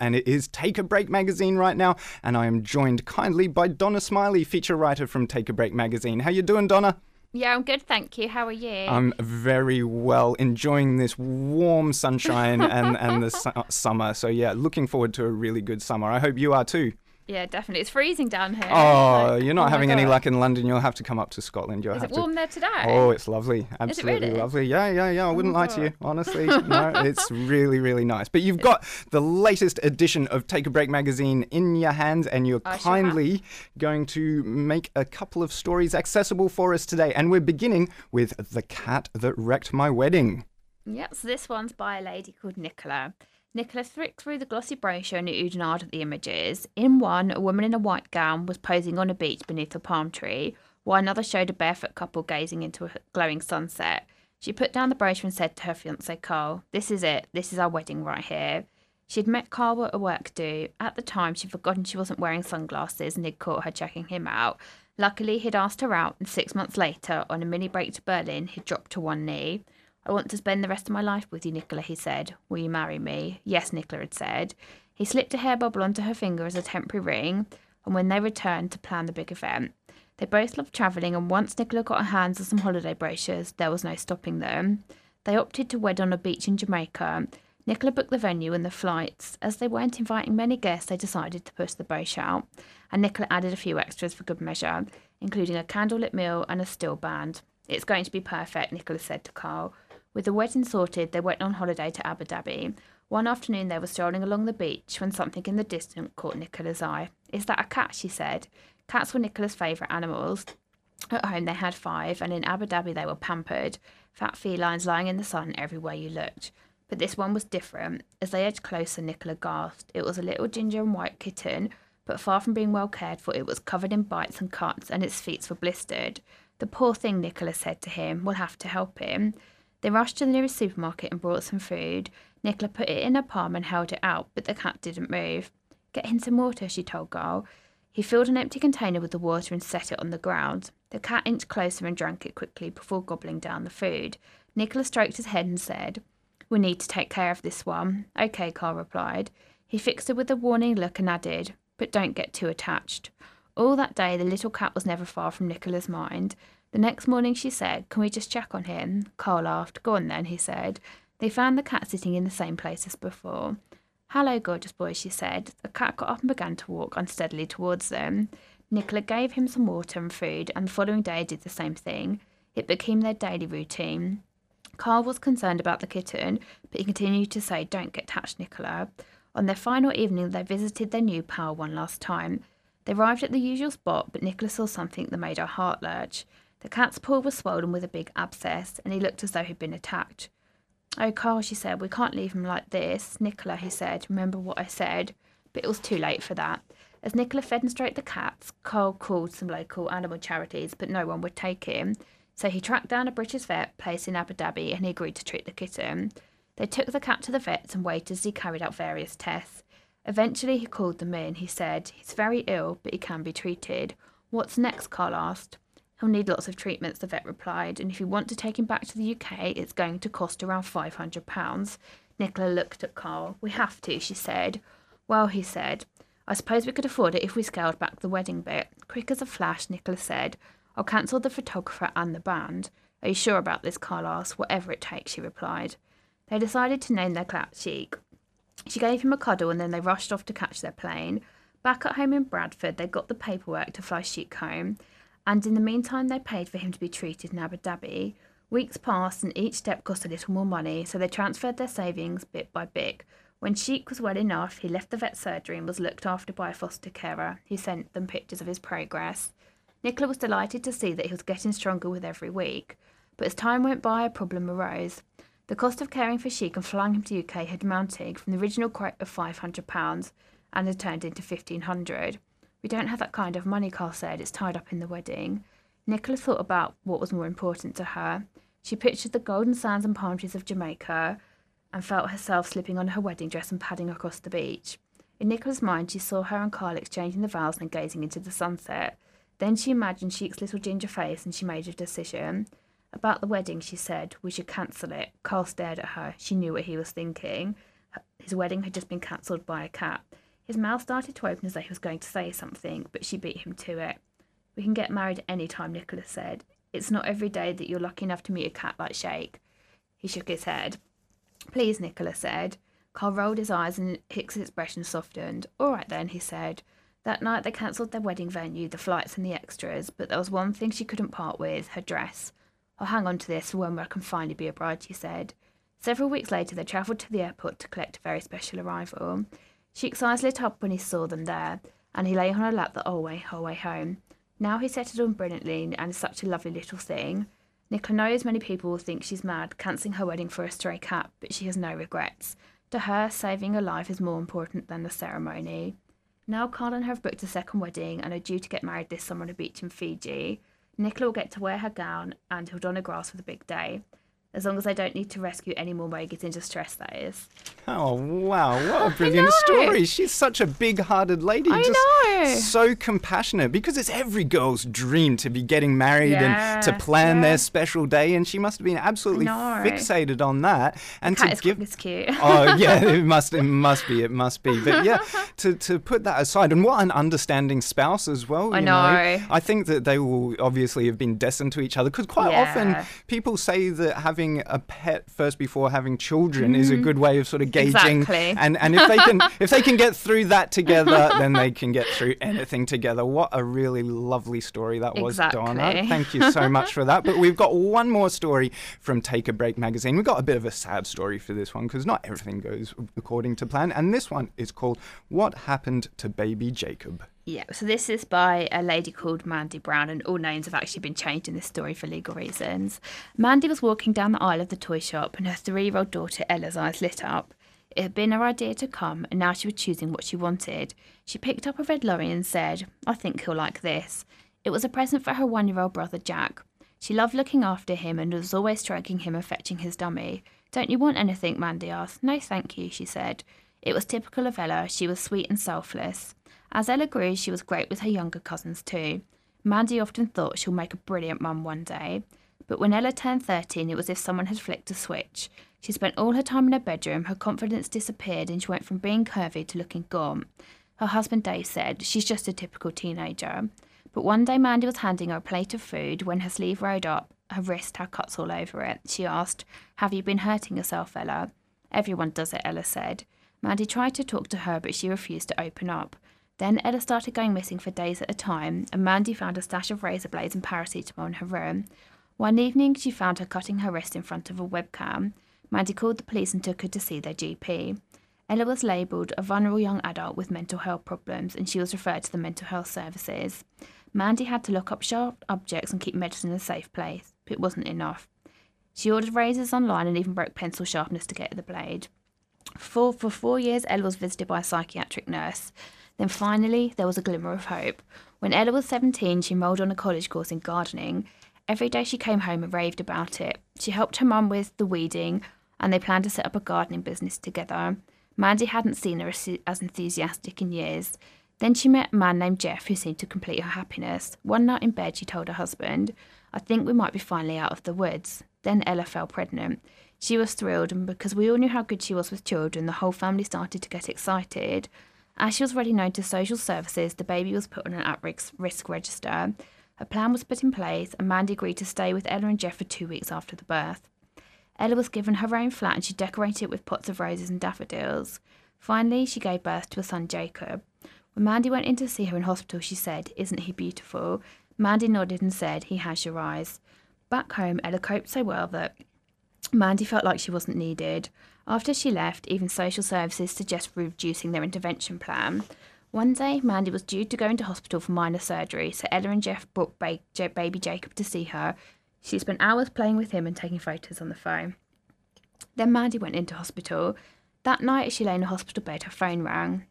and it is Take a Break magazine right now, and I am joined kindly by Donna Smiley, feature writer from Take a Break magazine. How you doing, Donna? Yeah, I'm good, thank you. How are you? I'm very well, enjoying this warm sunshine and and the su- summer. So yeah, looking forward to a really good summer. I hope you are too. Yeah, definitely. It's freezing down here. Oh, Like, you're not oh having any luck in London. You'll have to come up to Scotland. You'll Is have it to. warm there today? Oh, it's lovely. Absolutely really? lovely. Yeah, yeah, yeah. I wouldn't oh lie to you, honestly. No, it's really, really nice. But you've got the latest edition of Take a Break magazine in your hands, and you're I kindly going to make a couple of stories accessible for us today. And we're beginning with The Cat That Wrecked My Wedding. Yep, so this one's by a lady called Nicola. Nicola flicked through the glossy brochure and oohed at the images. In one, a woman in a white gown was posing on a beach beneath a palm tree, while another showed a barefoot couple gazing into a glowing sunset. She put down the brochure and said to her fiance Carl, This is it. This is our wedding right here. She'd met Carl at a work do. At the time, she'd forgotten she wasn't wearing sunglasses and he'd caught her checking him out. Luckily, he'd asked her out, and six months later, on a mini break to Berlin, he'd dropped to one knee. I want to spend the rest of my life with you, Nicola, he said. Will you marry me? Yes, Nicola had said. He slipped a hair bubble onto her finger as a temporary ring, and when they returned to plan the big event, they both loved travelling, and once Nicola got her hands on some holiday brochures, there was no stopping them. They opted to wed on a beach in Jamaica. Nicola booked the venue and the flights. As they weren't inviting many guests, they decided to push the brochure out, and Nicola added a few extras for good measure, including a candlelit meal and a still band. It's going to be perfect, Nicola said to Carl. With the wedding sorted, they went on holiday to Abu Dhabi. One afternoon, they were strolling along the beach when something in the distance caught Nicola's eye. Is that a cat? she said. Cats were Nicola's favourite animals. At home, they had five, and in Abu Dhabi, they were pampered. Fat felines lying in the sun everywhere you looked. But this one was different. As they edged closer, Nicola gasped. It was a little ginger and white kitten, but far from being well cared for, it was covered in bites and cuts, and its feet were blistered. The poor thing, Nicola said to him. We'll have to help him. They rushed to the nearest supermarket and brought some food. Nicola put it in her palm and held it out, but the cat didn't move. Get him some water, she told Carl. He filled an empty container with the water and set it on the ground. The cat inched closer and drank it quickly before gobbling down the food. Nicola stroked his head and said, We need to take care of this one. Okay, Carl replied. He fixed her with a warning look and added, But don't get too attached. All that day, the little cat was never far from Nicola's mind. The next morning, she said, Can we just check on him? Carl laughed. Go on then, he said. They found the cat sitting in the same place as before. Hello, gorgeous boy, she said. The cat got up and began to walk unsteadily towards them. Nicola gave him some water and food, and the following day did the same thing. It became their daily routine. Carl was concerned about the kitten, but he continued to say, Don't get touched, Nicola. On their final evening, they visited their new pal one last time. They arrived at the usual spot, but Nicola saw something that made her heart lurch. The cat's paw was swollen with a big abscess, and he looked as though he'd been attacked. Oh, Carl, she said, we can't leave him like this. Nicola, he said, remember what I said? But it was too late for that. As Nicola fed and stroked the cats, Carl called some local animal charities, but no one would take him. So he tracked down a British vet placed in Abu Dhabi and he agreed to treat the kitten. They took the cat to the vets and waited as he carried out various tests. Eventually, he called them in. He said, He's very ill, but he can be treated. What's next? Carl asked. He'll need lots of treatments, the vet replied, and if you want to take him back to the UK, it's going to cost around £500. Nicola looked at Carl. We have to, she said. Well, he said, I suppose we could afford it if we scaled back the wedding bit. Quick as a flash, Nicola said, I'll cancel the photographer and the band. Are you sure about this? Carl asked. Whatever it takes, she replied. They decided to name their cat Sheik. She gave him a cuddle and then they rushed off to catch their plane. Back at home in Bradford, they got the paperwork to fly Sheik home, and in the meantime, they paid for him to be treated in Abu Dhabi. Weeks passed and each step cost a little more money, so they transferred their savings bit by bit. When Sheik was well enough, he left the vet surgery and was looked after by a foster carer who sent them pictures of his progress. Nicola was delighted to see that he was getting stronger with every week, but as time went by, a problem arose. The cost of caring for Sheik and flying him to UK had mounted from the original quote of £500 and had turned into 1500 We don't have that kind of money, Carl said. It's tied up in the wedding. Nicola thought about what was more important to her. She pictured the golden sands and palm trees of Jamaica and felt herself slipping on her wedding dress and padding across the beach. In Nicola's mind, she saw her and Carl exchanging the vows and gazing into the sunset. Then she imagined Sheik's little ginger face and she made a decision. About the wedding, she said, we should cancel it. Carl stared at her. She knew what he was thinking. His wedding had just been cancelled by a cat. His mouth started to open as though he was going to say something, but she beat him to it. We can get married any time, Nicola said. It's not every day that you're lucky enough to meet a cat like Sheik. He shook his head. Please, Nicola said. Carl rolled his eyes and Hicks's expression softened. All right then, he said. That night they cancelled their wedding venue, the flights and the extras, but there was one thing she couldn't part with, her dress. I'll hang on to this for when I can finally be a bride, she said. Several weeks later they travelled to the airport to collect a very special arrival. Sheik's eyes lit up when he saw them there, and he lay on her lap the whole way, whole way home. Now he settled on brilliantly and is such a lovely little thing. Nicola knows many people will think she's mad, cancelling her wedding for a stray cat, but she has no regrets. To her, saving a life is more important than the ceremony. Now Carl and her have booked a second wedding and are due to get married this summer on a beach in Fiji. Nicola will get to wear her gown and he'll don a grass for the big day. As long as I don't need to rescue any more Mogas into stress, that is. Oh wow! What a brilliant story. She's such a big-hearted lady. I just know. So compassionate because it's every girl's dream to be getting married and to plan yeah. their special day, and she must have been absolutely fixated on that. And Cat to give is cute. oh yeah, it must it must be it must be. But yeah, to to put that aside, and what an understanding spouse as well. I you know. I think that they will obviously have been destined to each other because quite often people say that having a pet first before having children is a mm-hmm. good way of sort of gauging. Exactly. And and if they can if they can get through that together, then they can get through anything together. What a really lovely story that was, Donna. Thank you so much for that. But we've got one more story from Take a Break magazine. We've got a bit of a sad story for this one because not everything goes according to plan. And this one is called What Happened to Baby Jacob. Yeah, so this is by a lady called Mandy Brown, and all names have actually been changed in this story for legal reasons. Mandy was walking down the aisle of the toy shop, and her three year old daughter Ella's eyes lit up. It had been her idea to come, and now she was choosing what she wanted. She picked up a red lorry and said, I think he'll like this. It was a present for her one year old brother Jack. She loved looking after him and was always stroking him and fetching his dummy. Don't you want anything? Mandy asked. No, thank you, she said. It was typical of Ella. She was sweet and selfless. As Ella grew, she was great with her younger cousins too. Mandy often thought she'll make a brilliant mum one day. But when Ella turned 13, it was as if someone had flicked a switch. She spent all her time in her bedroom, her confidence disappeared, and she went from being curvy to looking gaunt. Her husband Dave said, She's just a typical teenager. But one day Mandy was handing her a plate of food when her sleeve rode up, her wrist had cuts all over it. She asked, Have you been hurting yourself, Ella? Everyone does it, Ella said. Mandy tried to talk to her, but she refused to open up. Then Ella started going missing for days at a time, and Mandy found a stash of razor blades and paracetamol in her room. One evening, she found her cutting her wrist in front of a webcam. Mandy called the police and took her to see their GP. Ella was labelled a vulnerable young adult with mental health problems, and she was referred to the mental health services. Mandy had to lock up sharp objects and keep medicine in a safe place, but it wasn't enough. She ordered razors online and even broke pencil sharpness to get the blade. For, for four years, Ella was visited by a psychiatric nurse. Then finally, there was a glimmer of hope. When Ella was 17, she enrolled on a college course in gardening. Every day she came home and raved about it. She helped her mum with the weeding, and they planned to set up a gardening business together. Mandy hadn't seen her as, as enthusiastic in years. Then she met a man named Jeff who seemed to complete her happiness. One night in bed, she told her husband, I think we might be finally out of the woods. Then Ella fell pregnant. She was thrilled, and because we all knew how good she was with children, the whole family started to get excited. As she was already known to social services, the baby was put on an at risk register. A plan was put in place, and Mandy agreed to stay with Ella and Jeff for two weeks after the birth. Ella was given her own flat and she decorated it with pots of roses and daffodils. Finally, she gave birth to a son, Jacob. When Mandy went in to see her in hospital, she said, Isn't he beautiful? Mandy nodded and said, He has your eyes. Back home, Ella coped so well that Mandy felt like she wasn't needed. After she left, even social services suggested reducing their intervention plan. One day, Mandy was due to go into hospital for minor surgery, so Ella and Jeff brought ba- J- baby Jacob to see her. She spent hours playing with him and taking photos on the phone. Then Mandy went into hospital. That night, as she lay in a hospital bed, her phone rang.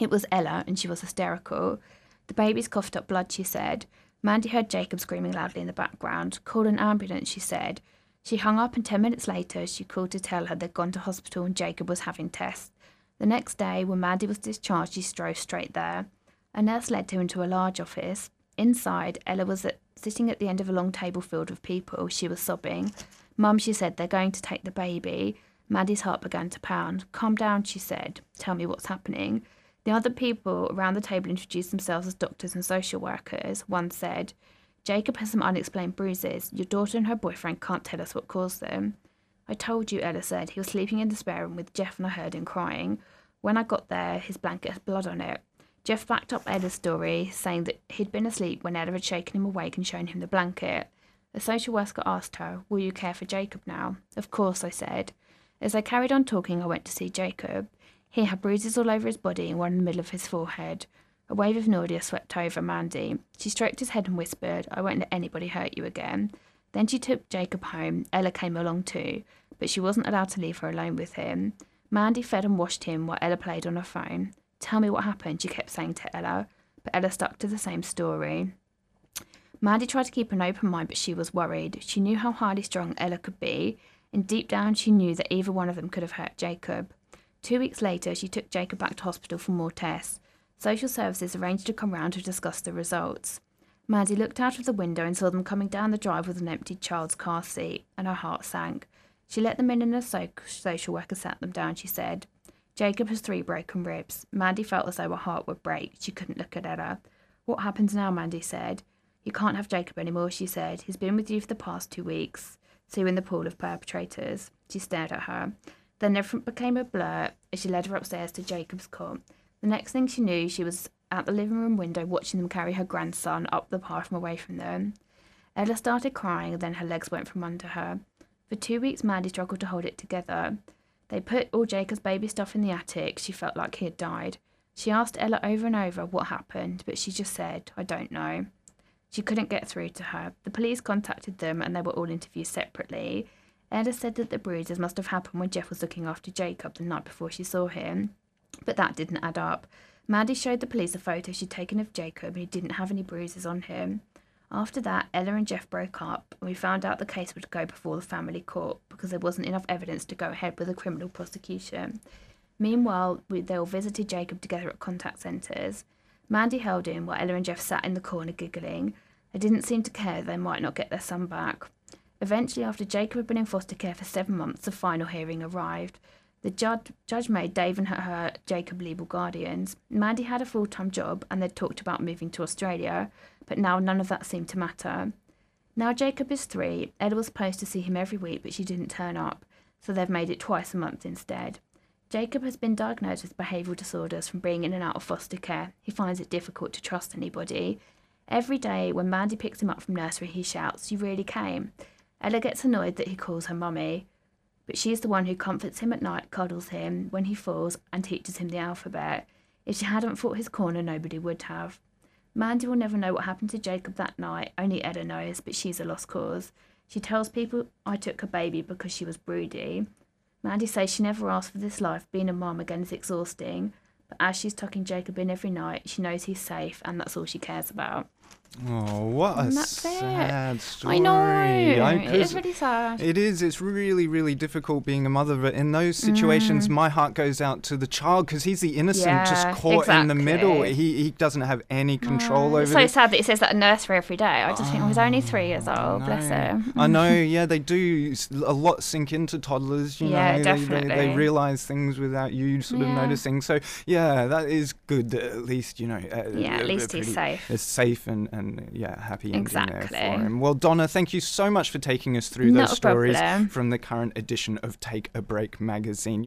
It was Ella, and she was hysterical. The baby's coughed up blood, she said. Mandy heard Jacob screaming loudly in the background. Call an ambulance, she said. She hung up, and ten minutes later, she called to tell her they'd gone to hospital and Jacob was having tests. The next day, when Mandy was discharged, she drove straight there. A nurse led her into a large office. Inside, Ella was at, sitting at the end of a long table filled with people. She was sobbing. Mum, she said, they're going to take the baby. Mandy's heart began to pound. Calm down, she said. Tell me what's happening. The other people around the table introduced themselves as doctors and social workers. One said, Jacob has some unexplained bruises. Your daughter and her boyfriend can't tell us what caused them. I told you, Ella said. He was sleeping in the spare room with Jeff and I heard him crying. When I got there, his blanket had blood on it. Jeff backed up Ella's story, saying that he'd been asleep when Ella had shaken him awake and shown him the blanket. The social worker asked her, Will you care for Jacob now? Of course, I said. As I carried on talking, I went to see Jacob. He had bruises all over his body and one in the middle of his forehead. A wave of nausea swept over Mandy. She stroked his head and whispered, I won't let anybody hurt you again. Then she took Jacob home. Ella came along too, but she wasn't allowed to leave her alone with him. Mandy fed and washed him while Ella played on her phone. Tell me what happened, she kept saying to Ella, but Ella stuck to the same story. Mandy tried to keep an open mind, but she was worried. She knew how highly strong Ella could be, and deep down she knew that either one of them could have hurt Jacob. Two weeks later, she took Jacob back to hospital for more tests. Social services arranged to come round to discuss the results. Mandy looked out of the window and saw them coming down the drive with an empty child's car seat, and her heart sank. She let them in, and a social worker sat them down. She said, Jacob has three broken ribs. Mandy felt as though her heart would break. She couldn't look at Ella. What happens now? Mandy said. You can't have Jacob anymore, she said. He's been with you for the past two weeks. So in the pool of perpetrators. She stared at her. Then everything became a blur as she led her upstairs to Jacob's cot. The next thing she knew, she was at the living room window watching them carry her grandson up the path from away from them. Ella started crying, and then her legs went from under her. For two weeks, Mandy struggled to hold it together. They put all Jacob's baby stuff in the attic. She felt like he had died. She asked Ella over and over what happened, but she just said, I don't know. She couldn't get through to her. The police contacted them and they were all interviewed separately. Ella said that the bruises must have happened when Jeff was looking after Jacob the night before she saw him. But that didn't add up. Mandy showed the police a photo she'd taken of Jacob and he didn't have any bruises on him. After that, Ella and Jeff broke up, and we found out the case would go before the family court because there wasn't enough evidence to go ahead with a criminal prosecution. Meanwhile, we, they all visited Jacob together at contact centres. Mandy held him while Ella and Jeff sat in the corner giggling. They didn't seem to care they might not get their son back. Eventually, after Jacob had been in foster care for seven months, the final hearing arrived. The judge, judge made Dave and her, Jacob legal guardians. Mandy had a full time job and they'd talked about moving to Australia, but now none of that seemed to matter. Now Jacob is three. Ella was supposed to see him every week, but she didn't turn up, so they've made it twice a month instead. Jacob has been diagnosed with behavioural disorders from being in and out of foster care. He finds it difficult to trust anybody. Every day when Mandy picks him up from nursery, he shouts, You really came. Ella gets annoyed that he calls her mummy but she is the one who comforts him at night, cuddles him when he falls, and teaches him the alphabet. If she hadn't fought his corner, nobody would have. Mandy will never know what happened to Jacob that night, only Ella knows, but she's a lost cause. She tells people I took her baby because she was broody. Mandy says she never asked for this life, being a mum again is exhausting, but as she's tucking Jacob in every night, she knows he's safe, and that's all she cares about. Oh, what a sad it. story. I know. I- it is really sad. It is. It's really, really difficult being a mother. But in those situations, my heart goes out to the child because he's the innocent, just Mm. Yeah, caught in the middle. He he doesn't have any control Oh, over it's so this. sad that he says that at nursery every day. I just think, oh, he's only three years old. Bless him. I know, yeah, they do a lot sink into toddlers. You Yeah, know, they, they, they realize things without you sort of noticing. So yeah, that is good. That at least you know. Uh, Yeah, at least pretty- he's safe. It's safe and and yeah, happy ending there for him. Well, Donna, thank you so much for taking us through Not those stories problem. from the current edition of Take a Break magazine.